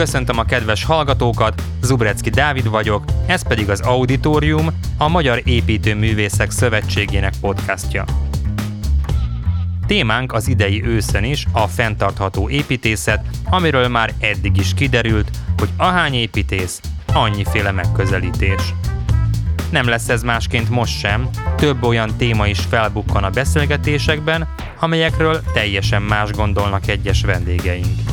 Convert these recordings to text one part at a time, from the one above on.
Köszöntöm a kedves hallgatókat, Zubrecki Dávid vagyok, ez pedig az Auditorium, a Magyar Építőművészek Szövetségének podcastja. Témánk az idei őszön is a fenntartható építészet, amiről már eddig is kiderült, hogy ahány építész, annyiféle megközelítés. Nem lesz ez másként most sem, több olyan téma is felbukkan a beszélgetésekben, amelyekről teljesen más gondolnak egyes vendégeink.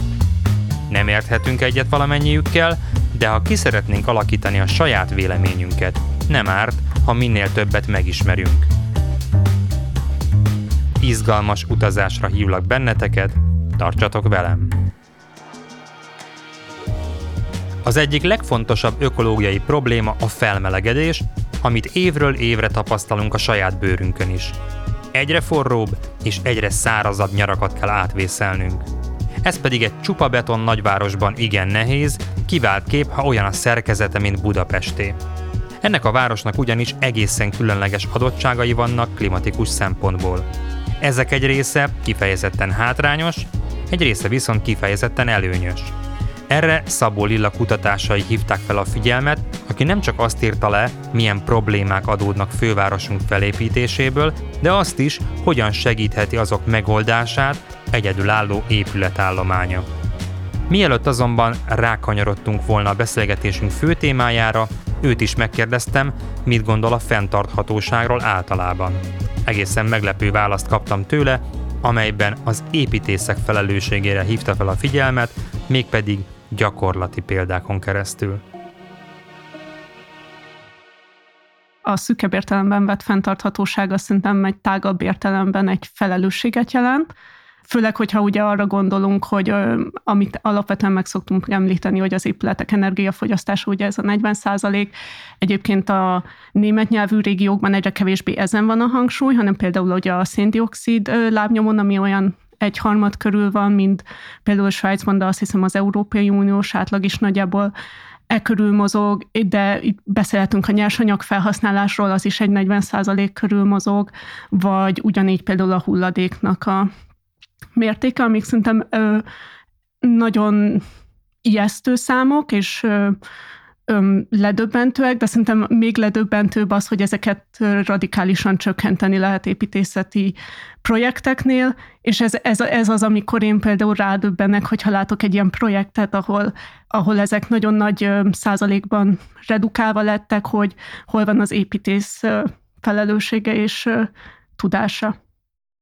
Nem érthetünk egyet valamennyiükkel, de ha ki szeretnénk alakítani a saját véleményünket, nem árt, ha minél többet megismerünk. Izgalmas utazásra hívlak benneteket, tartsatok velem! Az egyik legfontosabb ökológiai probléma a felmelegedés, amit évről évre tapasztalunk a saját bőrünkön is. Egyre forróbb és egyre szárazabb nyarakat kell átvészelnünk. Ez pedig egy csupa beton nagyvárosban igen nehéz, kivált kép, ha olyan a szerkezete, mint Budapesté. Ennek a városnak ugyanis egészen különleges adottságai vannak klimatikus szempontból. Ezek egy része kifejezetten hátrányos, egy része viszont kifejezetten előnyös. Erre Szabó Lilla kutatásai hívták fel a figyelmet, aki nem csak azt írta le, milyen problémák adódnak fővárosunk felépítéséből, de azt is, hogyan segítheti azok megoldását egyedülálló épületállománya. Mielőtt azonban rákanyarodtunk volna a beszélgetésünk fő témájára, őt is megkérdeztem, mit gondol a fenntarthatóságról általában. Egészen meglepő választ kaptam tőle, amelyben az építészek felelősségére hívta fel a figyelmet, mégpedig gyakorlati példákon keresztül. A szükebb értelemben vett fenntarthatóság szerintem egy tágabb értelemben egy felelősséget jelent, Főleg, hogyha ugye arra gondolunk, hogy amit alapvetően meg szoktunk említeni, hogy az épületek energiafogyasztása, ugye ez a 40 százalék. Egyébként a német nyelvű régiókban egyre kevésbé ezen van a hangsúly, hanem például ugye a széndiokszid lábnyomon, ami olyan egy harmad körül van, mint például Svájcban, de azt hiszem az Európai Uniós átlag is nagyjából e körül mozog, de itt beszélhetünk a nyersanyag felhasználásról, az is egy 40 körül mozog, vagy ugyanígy például a hulladéknak a mértéke, amik szerintem ö, nagyon ijesztő számok, és ö, ö, ledöbbentőek, de szerintem még ledöbbentőbb az, hogy ezeket radikálisan csökkenteni lehet építészeti projekteknél, és ez, ez, ez az, amikor én például rádöbbenek, hogyha látok egy ilyen projektet, ahol, ahol ezek nagyon nagy százalékban redukálva lettek, hogy hol van az építész felelőssége és tudása.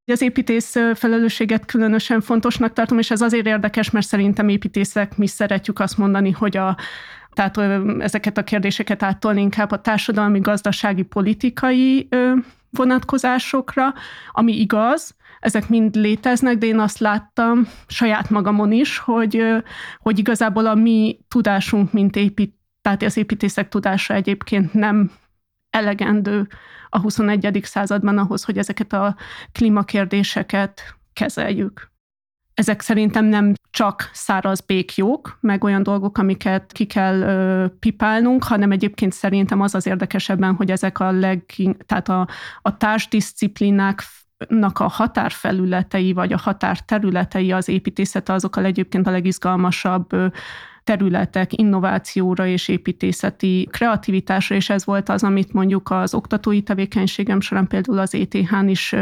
Az építész felelősséget különösen fontosnak tartom, és ez azért érdekes, mert szerintem építészek mi szeretjük azt mondani, hogy a tehát ezeket a kérdéseket áttolni inkább a társadalmi, gazdasági, politikai vonatkozásokra, ami igaz, ezek mind léteznek, de én azt láttam saját magamon is, hogy, hogy igazából a mi tudásunk, mint épít, tehát az építészek tudása egyébként nem elegendő a 21. században ahhoz, hogy ezeket a klímakérdéseket kezeljük. Ezek szerintem nem csak száraz békjók, meg olyan dolgok, amiket ki kell ö, pipálnunk, hanem egyébként szerintem az az érdekesebben, hogy ezek a leg, tehát a, a társdisciplináknak a határfelületei, vagy a határterületei az építészet, azokkal egyébként a legizgalmasabb területek innovációra és építészeti kreativitásra, és ez volt az, amit mondjuk az oktatói tevékenységem során például az ETH-n is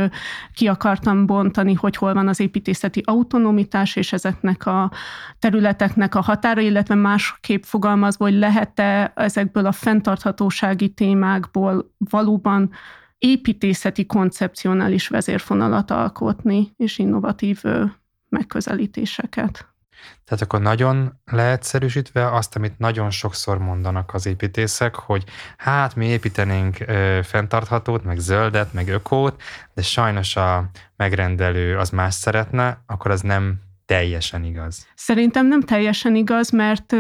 ki akartam bontani, hogy hol van az építészeti autonomitás, és ezeknek a területeknek a határa, illetve másképp fogalmazva, hogy lehet-e ezekből a fenntarthatósági témákból valóban építészeti koncepcionális vezérfonalat alkotni, és innovatív megközelítéseket. Tehát akkor nagyon leegyszerűsítve azt, amit nagyon sokszor mondanak az építészek, hogy hát mi építenénk ö, fenntarthatót, meg zöldet, meg ökót, de sajnos a megrendelő az más szeretne, akkor az nem teljesen igaz. Szerintem nem teljesen igaz, mert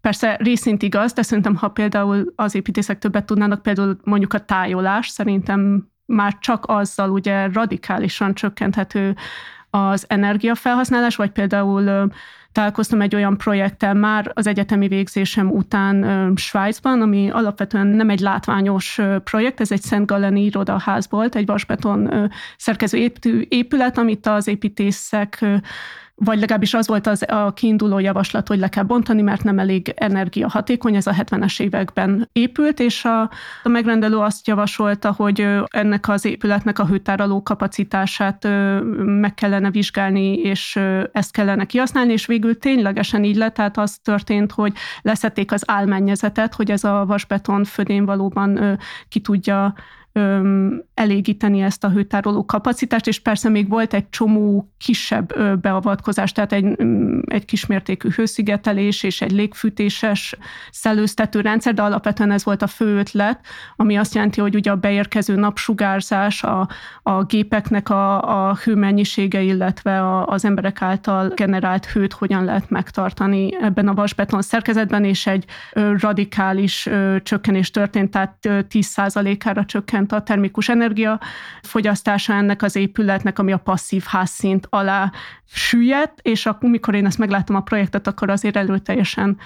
persze részint igaz, de szerintem ha például az építészek többet tudnának, például mondjuk a tájolás, szerintem már csak azzal ugye radikálisan csökkenthető az energiafelhasználás, vagy például találkoztam egy olyan projekttel már az egyetemi végzésem után Svájcban, ami alapvetően nem egy látványos projekt, ez egy Szent Galeni irodaház volt, egy vasbeton szerkező épület, amit az építészek vagy legalábbis az volt az a kiinduló javaslat, hogy le kell bontani, mert nem elég energiahatékony, ez a 70-es években épült, és a, a megrendelő azt javasolta, hogy ennek az épületnek a hőtároló kapacitását meg kellene vizsgálni, és ezt kellene kihasználni, és végül ténylegesen így lett, tehát az történt, hogy leszették az álmennyezetet, hogy ez a vasbeton födén valóban ki tudja elégíteni ezt a hőtároló kapacitást, és persze még volt egy csomó kisebb beavatkozás, tehát egy, egy kismértékű hőszigetelés és egy légfűtéses szellőztető rendszer, de alapvetően ez volt a fő ötlet, ami azt jelenti, hogy ugye a beérkező napsugárzás, a, a gépeknek a, a hőmennyisége, illetve a, az emberek által generált hőt hogyan lehet megtartani ebben a vasbeton szerkezetben, és egy radikális csökkenés történt, tehát 10%-ára csökkent a termikus energia fogyasztása ennek az épületnek, ami a passzív házszint alá süllyedt, és akkor, mikor én ezt megláttam a projektet, akkor azért előteljesen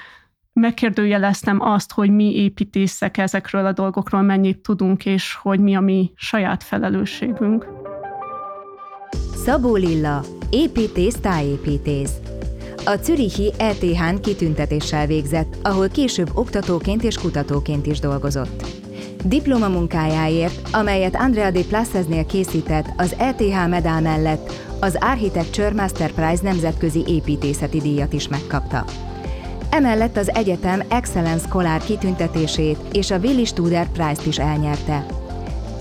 megkérdőjeleztem azt, hogy mi építészek ezekről a dolgokról mennyit tudunk, és hogy mi a mi saját felelősségünk. Szabó Lilla, építész, tájépítész. A Zürichi ETH-n kitüntetéssel végzett, ahol később oktatóként és kutatóként is dolgozott. Diplomamunkájáért, amelyet Andrea de Placeznél készített az ETH medál mellett, az Architecture Master Prize nemzetközi építészeti díjat is megkapta. Emellett az egyetem Excellence Scholar kitüntetését és a Willy Studer Prize-t is elnyerte.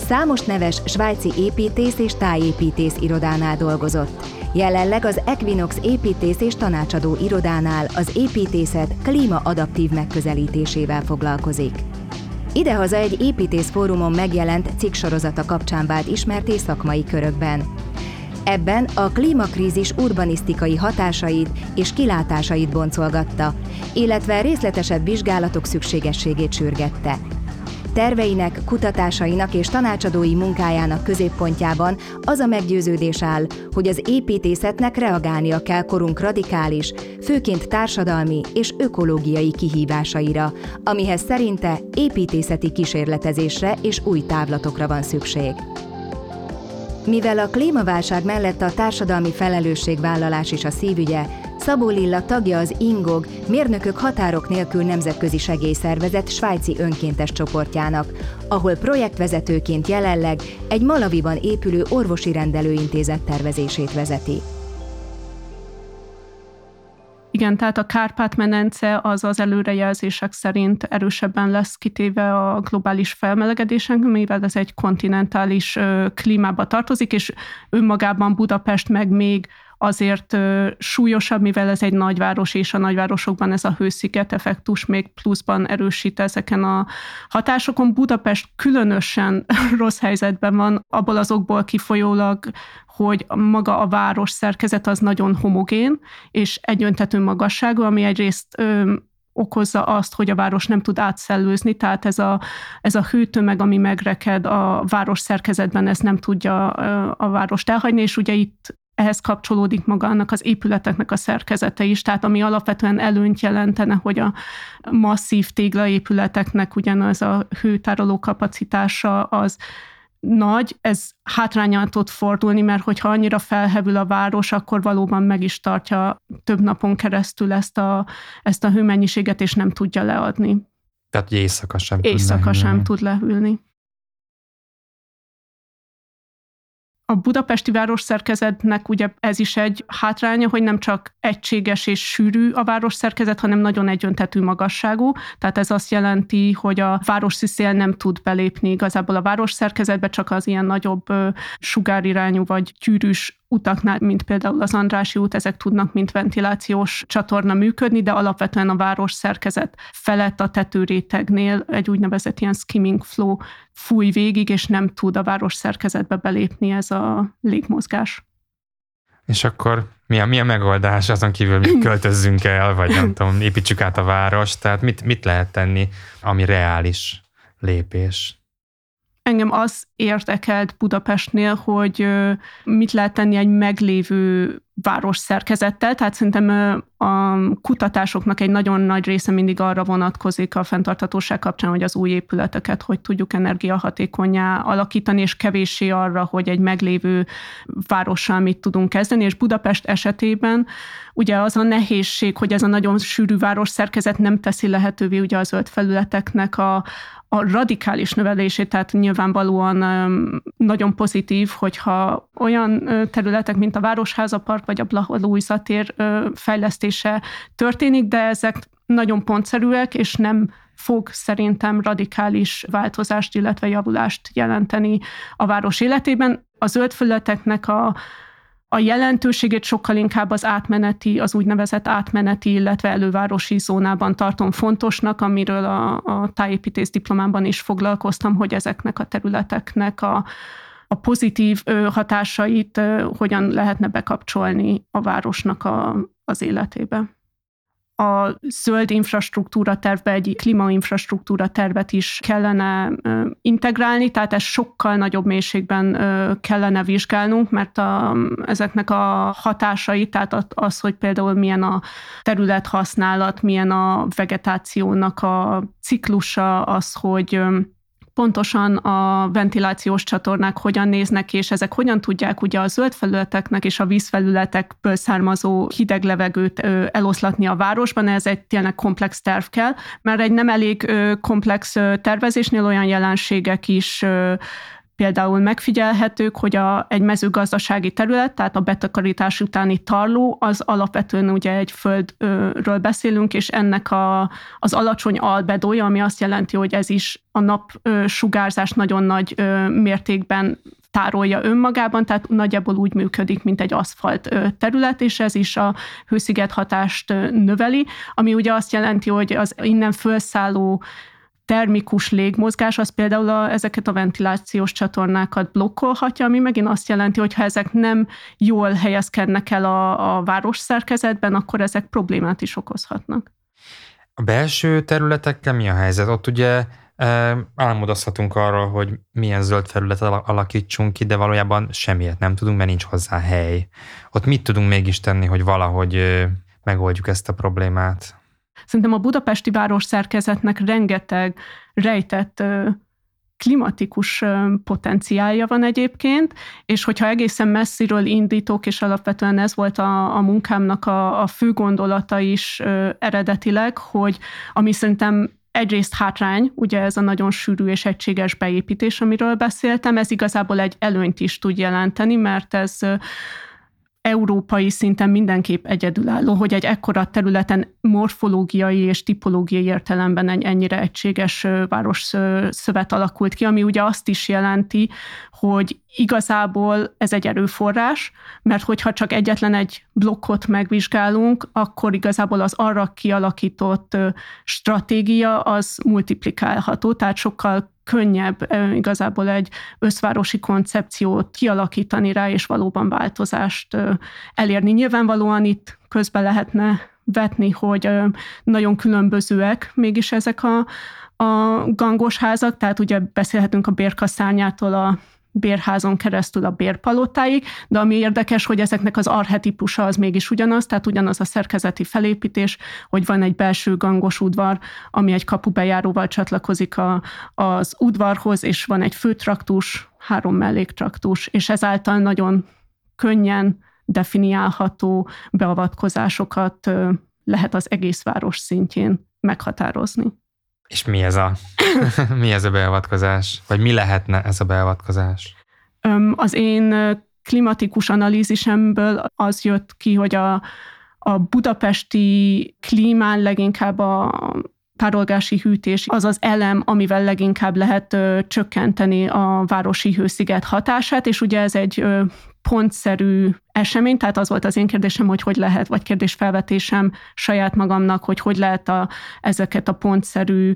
Számos neves svájci építész és tájépítész irodánál dolgozott. Jelenleg az Equinox építész és tanácsadó irodánál az építészet klímaadaptív megközelítésével foglalkozik. Idehaza egy építész fórumon megjelent cikksorozata kapcsán vált ismerté szakmai körökben. Ebben a klímakrízis urbanisztikai hatásait és kilátásait boncolgatta, illetve részletesebb vizsgálatok szükségességét sürgette. Terveinek, kutatásainak és tanácsadói munkájának középpontjában az a meggyőződés áll, hogy az építészetnek reagálnia kell korunk radikális, főként társadalmi és ökológiai kihívásaira, amihez szerinte építészeti kísérletezésre és új távlatokra van szükség. Mivel a klímaválság mellett a társadalmi felelősségvállalás is a szívügye, Szabó Lilla tagja az INGOG, Mérnökök Határok Nélkül Nemzetközi Segélyszervezet svájci önkéntes csoportjának, ahol projektvezetőként jelenleg egy Malaviban épülő orvosi rendelőintézet tervezését vezeti. Igen, tehát a Kárpát-medence az az előrejelzések szerint erősebben lesz kitéve a globális felmelegedésen, mivel ez egy kontinentális klímába tartozik, és önmagában Budapest meg még azért súlyosabb, mivel ez egy nagyváros, és a nagyvárosokban ez a hősziget effektus még pluszban erősít ezeken a hatásokon. Budapest különösen rossz helyzetben van, abból azokból kifolyólag, hogy maga a város szerkezet az nagyon homogén, és egyöntető magasságú, ami egyrészt ö, okozza azt, hogy a város nem tud átszellőzni, tehát ez a, ez a hőtömeg, ami megreked a város szerkezetben, ez nem tudja a várost elhagyni, és ugye itt ehhez kapcsolódik maga annak az épületeknek a szerkezete is, tehát ami alapvetően előnyt jelentene, hogy a masszív téglaépületeknek ugyanaz a hőtároló kapacitása az nagy, ez hátrányán tud fordulni, mert hogyha annyira felhevül a város, akkor valóban meg is tartja több napon keresztül ezt a, ezt a hőmennyiséget, és nem tudja leadni. Tehát, hogy éjszaka sem éjszaka tud sem tud lehűlni. A budapesti városszerkezetnek ugye ez is egy hátránya, hogy nem csak egységes és sűrű a városszerkezet, hanem nagyon egyöntetű magasságú. Tehát ez azt jelenti, hogy a városi nem tud belépni igazából a városszerkezetbe, csak az ilyen nagyobb sugárirányú vagy gyűrűs utaknál, mint például az Andrási út, ezek tudnak mint ventilációs csatorna működni, de alapvetően a város szerkezet felett a tetőrétegnél egy úgynevezett ilyen skimming flow fúj végig, és nem tud a város szerkezetbe belépni ez a légmozgás. És akkor mi a, mi a megoldás azon kívül, hogy költözzünk el, vagy nem tudom, építsük át a várost, tehát mit, mit lehet tenni, ami reális lépés? Engem az érdekelt Budapestnél, hogy mit lehet tenni egy meglévő város szerkezettel, tehát szerintem a kutatásoknak egy nagyon nagy része mindig arra vonatkozik a fenntarthatóság kapcsán, hogy az új épületeket hogy tudjuk energiahatékonyá alakítani, és kevéssé arra, hogy egy meglévő várossal mit tudunk kezdeni, és Budapest esetében ugye az a nehézség, hogy ez a nagyon sűrű város szerkezet nem teszi lehetővé ugye a zöld felületeknek a, a radikális növelését, tehát nyilvánvalóan nagyon pozitív, hogyha olyan területek, mint a Városháza Park vagy a Blaha tér fejlesztése történik, de ezek nagyon pontszerűek, és nem fog szerintem radikális változást, illetve javulást jelenteni a város életében. A zöld felületeknek a a jelentőségét sokkal inkább az átmeneti, az úgynevezett átmeneti, illetve elővárosi zónában tartom fontosnak, amiről a, a tájépítész diplomámban is foglalkoztam, hogy ezeknek a területeknek a, a pozitív hatásait hogyan lehetne bekapcsolni a városnak a, az életébe a zöld infrastruktúra tervbe egy klímainfrastruktúra tervet is kellene integrálni, tehát ezt sokkal nagyobb mélységben kellene vizsgálnunk, mert a, ezeknek a hatásai, tehát az, hogy például milyen a területhasználat, milyen a vegetációnak a ciklusa, az, hogy pontosan a ventilációs csatornák hogyan néznek és ezek hogyan tudják ugye a zöld felületeknek és a vízfelületekből származó hideg levegőt eloszlatni a városban, ez egy tényleg komplex terv kell, mert egy nem elég komplex tervezésnél olyan jelenségek is például megfigyelhetők, hogy a, egy mezőgazdasági terület, tehát a betakarítás utáni tarló, az alapvetően ugye egy földről beszélünk, és ennek a, az alacsony albedója, ami azt jelenti, hogy ez is a nap sugárzás nagyon nagy mértékben tárolja önmagában, tehát nagyjából úgy működik, mint egy aszfalt terület, és ez is a hősziget hatást növeli, ami ugye azt jelenti, hogy az innen felszálló termikus légmozgás az például a, ezeket a ventilációs csatornákat blokkolhatja, ami megint azt jelenti, hogy ha ezek nem jól helyezkednek el a, a város szerkezetben, akkor ezek problémát is okozhatnak. A belső területekkel mi a helyzet? Ott ugye e, álmodozhatunk arról, hogy milyen zöld felületet alakítsunk ki, de valójában semmiet nem tudunk, mert nincs hozzá hely. Ott mit tudunk mégis tenni, hogy valahogy megoldjuk ezt a problémát? Szerintem a budapesti város szerkezetnek rengeteg rejtett klimatikus potenciálja van egyébként, és hogyha egészen messziről indítok, és alapvetően ez volt a, a munkámnak a, a fő gondolata is eredetileg, hogy ami szerintem egyrészt hátrány, ugye ez a nagyon sűrű és egységes beépítés, amiről beszéltem, ez igazából egy előnyt is tud jelenteni, mert ez európai szinten mindenképp egyedülálló, hogy egy ekkora területen morfológiai és tipológiai értelemben egy ennyire egységes város szövet alakult ki, ami ugye azt is jelenti, hogy igazából ez egy erőforrás, mert hogyha csak egyetlen egy blokkot megvizsgálunk, akkor igazából az arra kialakított stratégia az multiplikálható, tehát sokkal könnyebb igazából egy összvárosi koncepciót kialakítani rá, és valóban változást elérni. Nyilvánvalóan itt közben lehetne vetni, hogy nagyon különbözőek mégis ezek a, a gangos házak, tehát ugye beszélhetünk a bérkaszárnyától a bérházon keresztül a bérpalotáig, de ami érdekes, hogy ezeknek az arhetipusa az mégis ugyanaz, tehát ugyanaz a szerkezeti felépítés, hogy van egy belső gangos udvar, ami egy kapubejáróval csatlakozik a, az udvarhoz, és van egy főtraktus, három melléktraktus, és ezáltal nagyon könnyen definiálható beavatkozásokat lehet az egész város szintjén meghatározni. És mi ez a, mi ez a beavatkozás? Vagy mi lehetne ez a beavatkozás? Az én klimatikus analízisemből az jött ki, hogy a, a budapesti klímán leginkább a tárolgási hűtés az az elem, amivel leginkább lehet ö, csökkenteni a városi hősziget hatását, és ugye ez egy ö, pontszerű esemény, tehát az volt az én kérdésem, hogy hogy lehet, vagy kérdésfelvetésem saját magamnak, hogy hogy lehet a, ezeket a pontszerű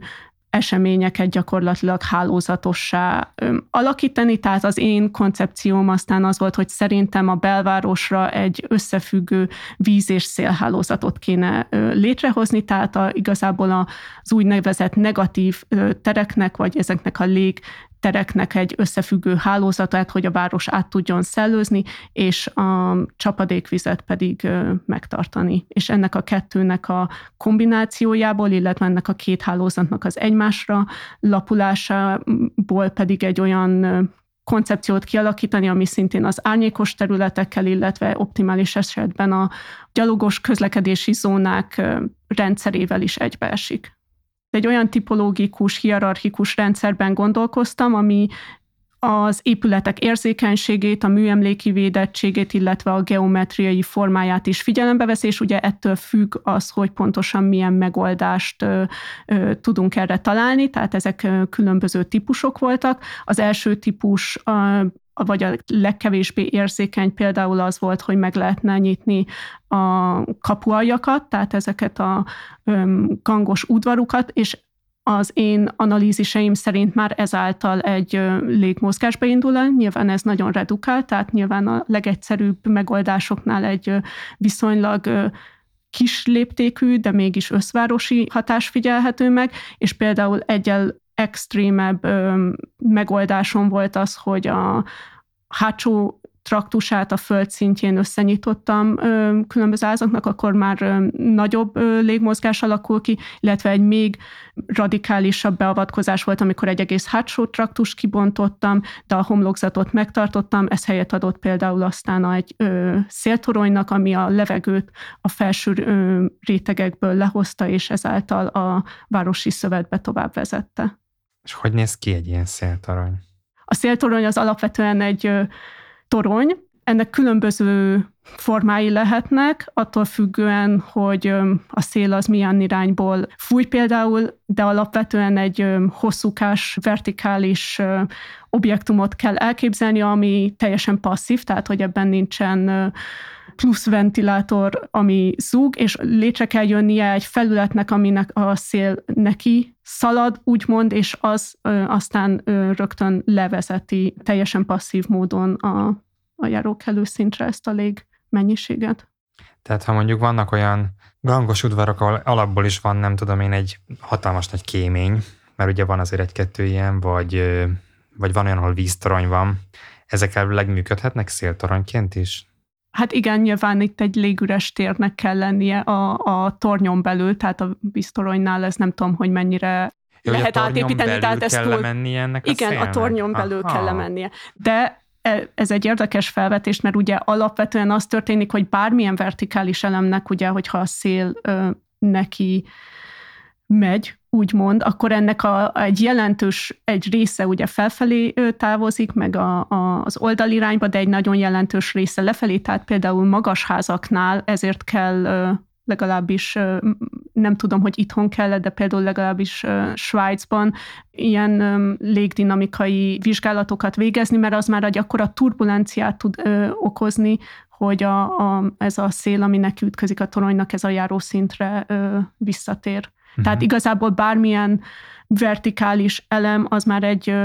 eseményeket gyakorlatilag hálózatossá alakítani, tehát az én koncepcióm aztán az volt, hogy szerintem a belvárosra egy összefüggő víz- és szélhálózatot kéne létrehozni, tehát a, igazából az úgynevezett negatív tereknek, vagy ezeknek a lég tereknek egy összefüggő hálózatát, hogy a város át tudjon szellőzni, és a csapadékvizet pedig megtartani. És ennek a kettőnek a kombinációjából, illetve ennek a két hálózatnak az egymásra lapulásából pedig egy olyan koncepciót kialakítani, ami szintén az árnyékos területekkel, illetve optimális esetben a gyalogos közlekedési zónák rendszerével is egybeesik. Egy olyan tipológikus, hierarchikus rendszerben gondolkoztam, ami az épületek érzékenységét, a műemléki védettségét, illetve a geometriai formáját is figyelembe vesz, és ugye ettől függ az, hogy pontosan milyen megoldást ö, ö, tudunk erre találni, tehát ezek ö, különböző típusok voltak. Az első típus vagy a legkevésbé érzékeny például az volt, hogy meg lehetne nyitni a kapualjakat, tehát ezeket a gangos udvarukat, és az én analíziseim szerint már ezáltal egy légmozgásba indul el, nyilván ez nagyon redukál, tehát nyilván a legegyszerűbb megoldásoknál egy viszonylag kis léptékű, de mégis összvárosi hatás figyelhető meg, és például egyel extrémebb megoldásom volt az, hogy a hátsó traktusát a föld szintjén összenyitottam különböző házaknak, akkor már nagyobb légmozgás alakul ki, illetve egy még radikálisabb beavatkozás volt, amikor egy egész hátsó traktus kibontottam, de a homlokzatot megtartottam, ez helyet adott például aztán egy ö, széltoronynak, ami a levegőt a felső ö, rétegekből lehozta, és ezáltal a városi szövetbe tovább vezette. És hogy néz ki egy ilyen széltorony? A széltorony az alapvetően egy torony, ennek különböző formái lehetnek, attól függően, hogy a szél az milyen irányból fúj például, de alapvetően egy hosszúkás, vertikális objektumot kell elképzelni, ami teljesen passzív, tehát hogy ebben nincsen plusz ventilátor, ami zúg, és létre kell jönnie egy felületnek, aminek a szél neki szalad, úgymond, és az ö, aztán ö, rögtön levezeti teljesen passzív módon a, a járókelő szintre ezt a lég mennyiséget. Tehát ha mondjuk vannak olyan gangos udvarok, ahol alapból is van, nem tudom én, egy hatalmas nagy kémény, mert ugye van azért egy-kettő ilyen, vagy, vagy van olyan, ahol víztorony van, ezek elvileg működhetnek széltoronyként is? Hát igen, nyilván itt egy légüres térnek kell lennie a, a tornyon belül, tehát a biztoronynál ez nem tudom, hogy mennyire Jó, lehet átépíteni. Tehát ez túl... mennie ennek a Igen, szélnek? a tornyon belül Aha. kell mennie. De e, ez egy érdekes felvetés, mert ugye alapvetően az történik, hogy bármilyen vertikális elemnek, ugye, hogyha a szél ö, neki megy, úgymond, akkor ennek a, egy jelentős, egy része ugye felfelé távozik, meg a, a, az oldalirányba, de egy nagyon jelentős része lefelé, tehát például magas házaknál ezért kell legalábbis nem tudom, hogy itthon kell, de például legalábbis Svájcban ilyen légdinamikai vizsgálatokat végezni, mert az már egy akkora turbulenciát tud okozni, hogy a, a, ez a szél, ami neki ütközik a toronynak, ez a járószintre visszatér. Uh-huh. Tehát igazából bármilyen vertikális elem az már egy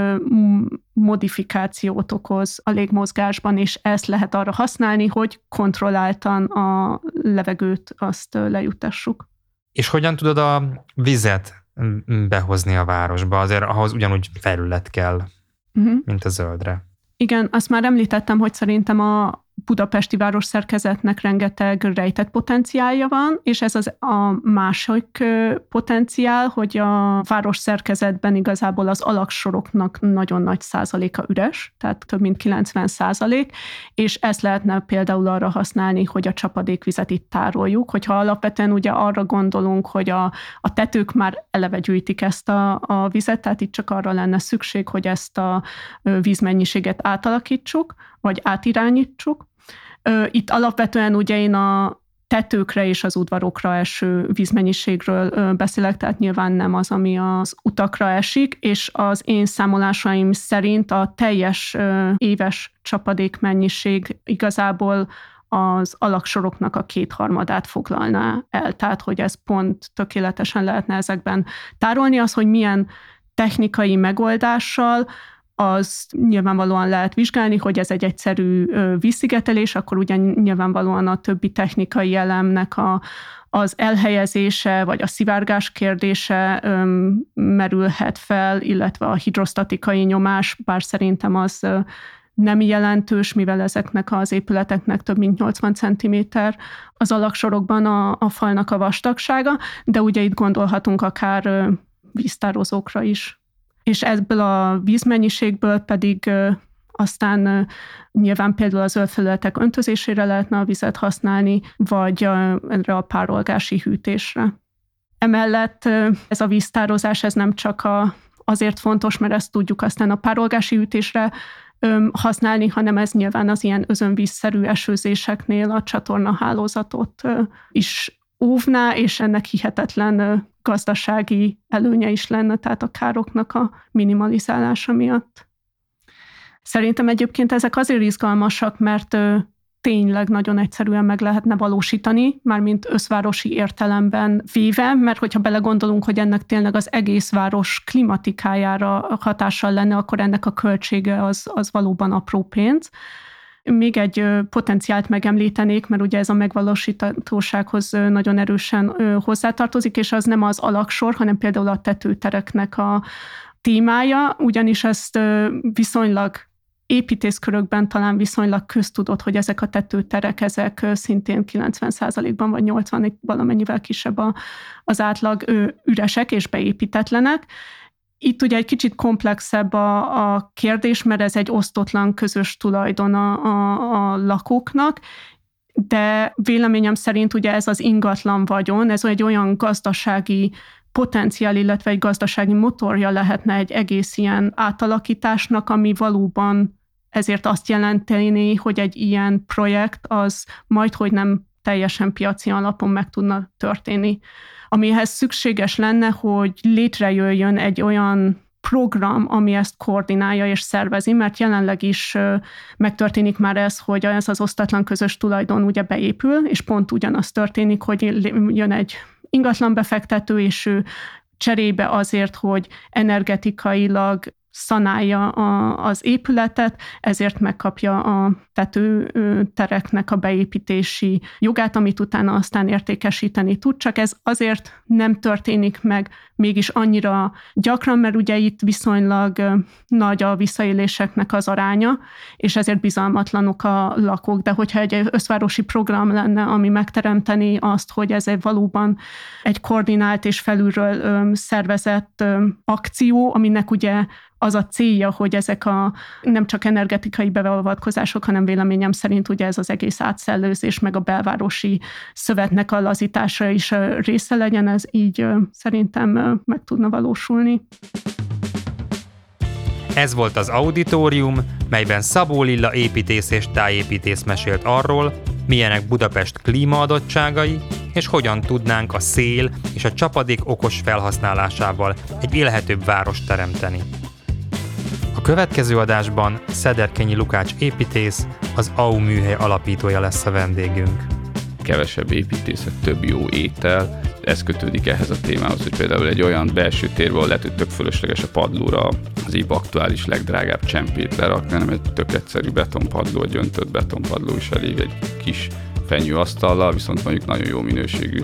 modifikációt okoz a légmozgásban, és ezt lehet arra használni, hogy kontrolláltan a levegőt azt lejutassuk. És hogyan tudod a vizet behozni a városba? Azért ahhoz ugyanúgy felület kell, uh-huh. mint a zöldre. Igen, azt már említettem, hogy szerintem a budapesti városszerkezetnek rengeteg rejtett potenciálja van, és ez az a másik potenciál, hogy a városszerkezetben igazából az alaksoroknak nagyon nagy százaléka üres, tehát több mint 90 százalék, és ezt lehetne például arra használni, hogy a csapadékvizet itt tároljuk, hogyha alapvetően ugye arra gondolunk, hogy a, a tetők már eleve gyűjtik ezt a, a vizet, tehát itt csak arra lenne szükség, hogy ezt a vízmennyiséget átalakítsuk, vagy átirányítsuk, itt alapvetően ugye én a tetőkre és az udvarokra eső vízmennyiségről beszélek, tehát nyilván nem az, ami az utakra esik, és az én számolásaim szerint a teljes éves csapadékmennyiség igazából az alaksoroknak a kétharmadát foglalná el, tehát hogy ez pont tökéletesen lehetne ezekben tárolni, az, hogy milyen technikai megoldással az nyilvánvalóan lehet vizsgálni, hogy ez egy egyszerű vízszigetelés, akkor ugye nyilvánvalóan a többi technikai elemnek a, az elhelyezése vagy a szivárgás kérdése öm, merülhet fel, illetve a hidrostatikai nyomás, bár szerintem az nem jelentős, mivel ezeknek az épületeknek több mint 80 cm az alaksorokban a, a falnak a vastagsága, de ugye itt gondolhatunk akár víztározókra is. És ebből a vízmennyiségből pedig aztán nyilván például az zöldfelületek öntözésére lehetne a vizet használni, vagy erre a párolgási hűtésre. Emellett ez a víztározás, ez nem csak a, azért fontos, mert ezt tudjuk aztán a párolgási hűtésre használni, hanem ez nyilván az ilyen özönvízszerű esőzéseknél a csatornahálózatot is óvná, és ennek hihetetlen gazdasági előnye is lenne, tehát a károknak a minimalizálása miatt. Szerintem egyébként ezek azért izgalmasak, mert tényleg nagyon egyszerűen meg lehetne valósítani, mármint összvárosi értelemben véve, mert hogyha belegondolunk, hogy ennek tényleg az egész város klimatikájára hatással lenne, akkor ennek a költsége az, az valóban apró pénz. Még egy potenciált megemlítenék, mert ugye ez a megvalósítatósághoz nagyon erősen hozzátartozik, és az nem az alaksor, hanem például a tetőtereknek a témája, ugyanis ezt viszonylag építészkörökben talán viszonylag köztudott, hogy ezek a tetőterek, ezek szintén 90%-ban vagy 80 valamennyivel kisebb az átlag üresek és beépítetlenek. Itt ugye egy kicsit komplexebb a, a kérdés, mert ez egy osztotlan közös tulajdon a, a, a lakóknak, de véleményem szerint ugye ez az ingatlan vagyon, ez egy olyan gazdasági potenciál, illetve egy gazdasági motorja lehetne egy egész ilyen átalakításnak, ami valóban ezért azt jelenteni, hogy egy ilyen projekt az majd, hogy nem teljesen piaci alapon meg tudna történni. Amihez szükséges lenne, hogy létrejöjjön egy olyan program, ami ezt koordinálja és szervezi, mert jelenleg is megtörténik már ez, hogy ez az osztatlan közös tulajdon ugye beépül, és pont ugyanaz történik, hogy jön egy ingatlan befektető, és ő cserébe azért, hogy energetikailag szanálja a, az épületet, ezért megkapja a tetőtereknek a beépítési jogát, amit utána aztán értékesíteni tud, csak ez azért nem történik meg mégis annyira gyakran, mert ugye itt viszonylag nagy a visszaéléseknek az aránya, és ezért bizalmatlanok a lakók, de hogyha egy összvárosi program lenne, ami megteremteni azt, hogy ez egy valóban egy koordinált és felülről szervezett akció, aminek ugye az a célja, hogy ezek a nem csak energetikai beavatkozások, hanem véleményem szerint ugye ez az egész átszellőzés, meg a belvárosi szövetnek a lazítása is része legyen, ez így szerintem meg tudna valósulni. Ez volt az auditorium, melyben Szabó Lilla építész és tájépítész mesélt arról, milyenek Budapest klímaadottságai, és hogyan tudnánk a szél és a csapadék okos felhasználásával egy élhetőbb várost teremteni. A következő adásban Szederkenyi Lukács építész, az AU műhely alapítója lesz a vendégünk. Kevesebb építészet, több jó étel, ez kötődik ehhez a témához, hogy például egy olyan belső térben, ahol lehet, tök fölösleges a padlóra az épp aktuális legdrágább csempét lerakni, hanem egy tök egyszerű betonpadló, egy öntött betonpadló is elég egy kis fenyőasztallal, viszont mondjuk nagyon jó minőségű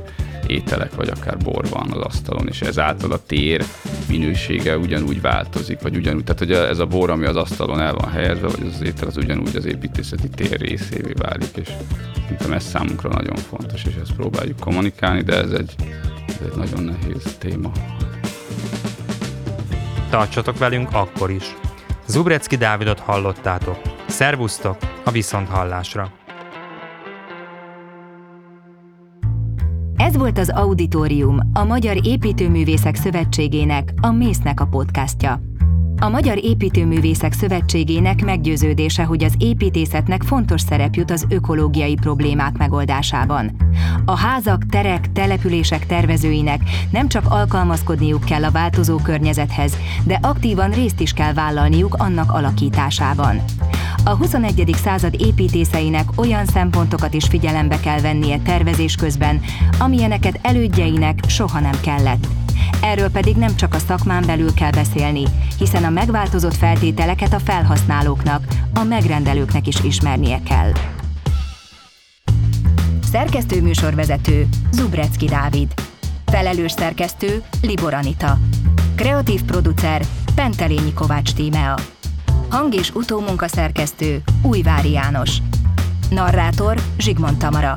ételek, vagy akár bor van az asztalon, és ezáltal a tér minősége ugyanúgy változik, vagy ugyanúgy, tehát hogy ez a bor, ami az asztalon el van helyezve, vagy az étel, az ugyanúgy az építészeti tér részévé válik, és szerintem ez számunkra nagyon fontos, és ezt próbáljuk kommunikálni, de ez egy, ez egy nagyon nehéz téma. Tartsatok velünk akkor is. Zubrecki Dávidot hallottátok. Szervusztok a Viszonthallásra! Ez volt az Auditorium, a Magyar Építőművészek Szövetségének, a Mésznek a podcastja. A Magyar Építőművészek Szövetségének meggyőződése, hogy az építészetnek fontos szerep jut az ökológiai problémák megoldásában. A házak, terek, települések tervezőinek nem csak alkalmazkodniuk kell a változó környezethez, de aktívan részt is kell vállalniuk annak alakításában. A 21. század építészeinek olyan szempontokat is figyelembe kell vennie tervezés közben, amilyeneket elődjeinek soha nem kellett. Erről pedig nem csak a szakmán belül kell beszélni, hiszen a megváltozott feltételeket a felhasználóknak, a megrendelőknek is ismernie kell. Szerkesztő műsorvezető Zubrecki Dávid. Felelős szerkesztő Libor Anita. Kreatív producer Pentelényi Kovács Tímea. Hang- és utómunkaszerkesztő Újvári János. Narrátor Zsigmond Tamara.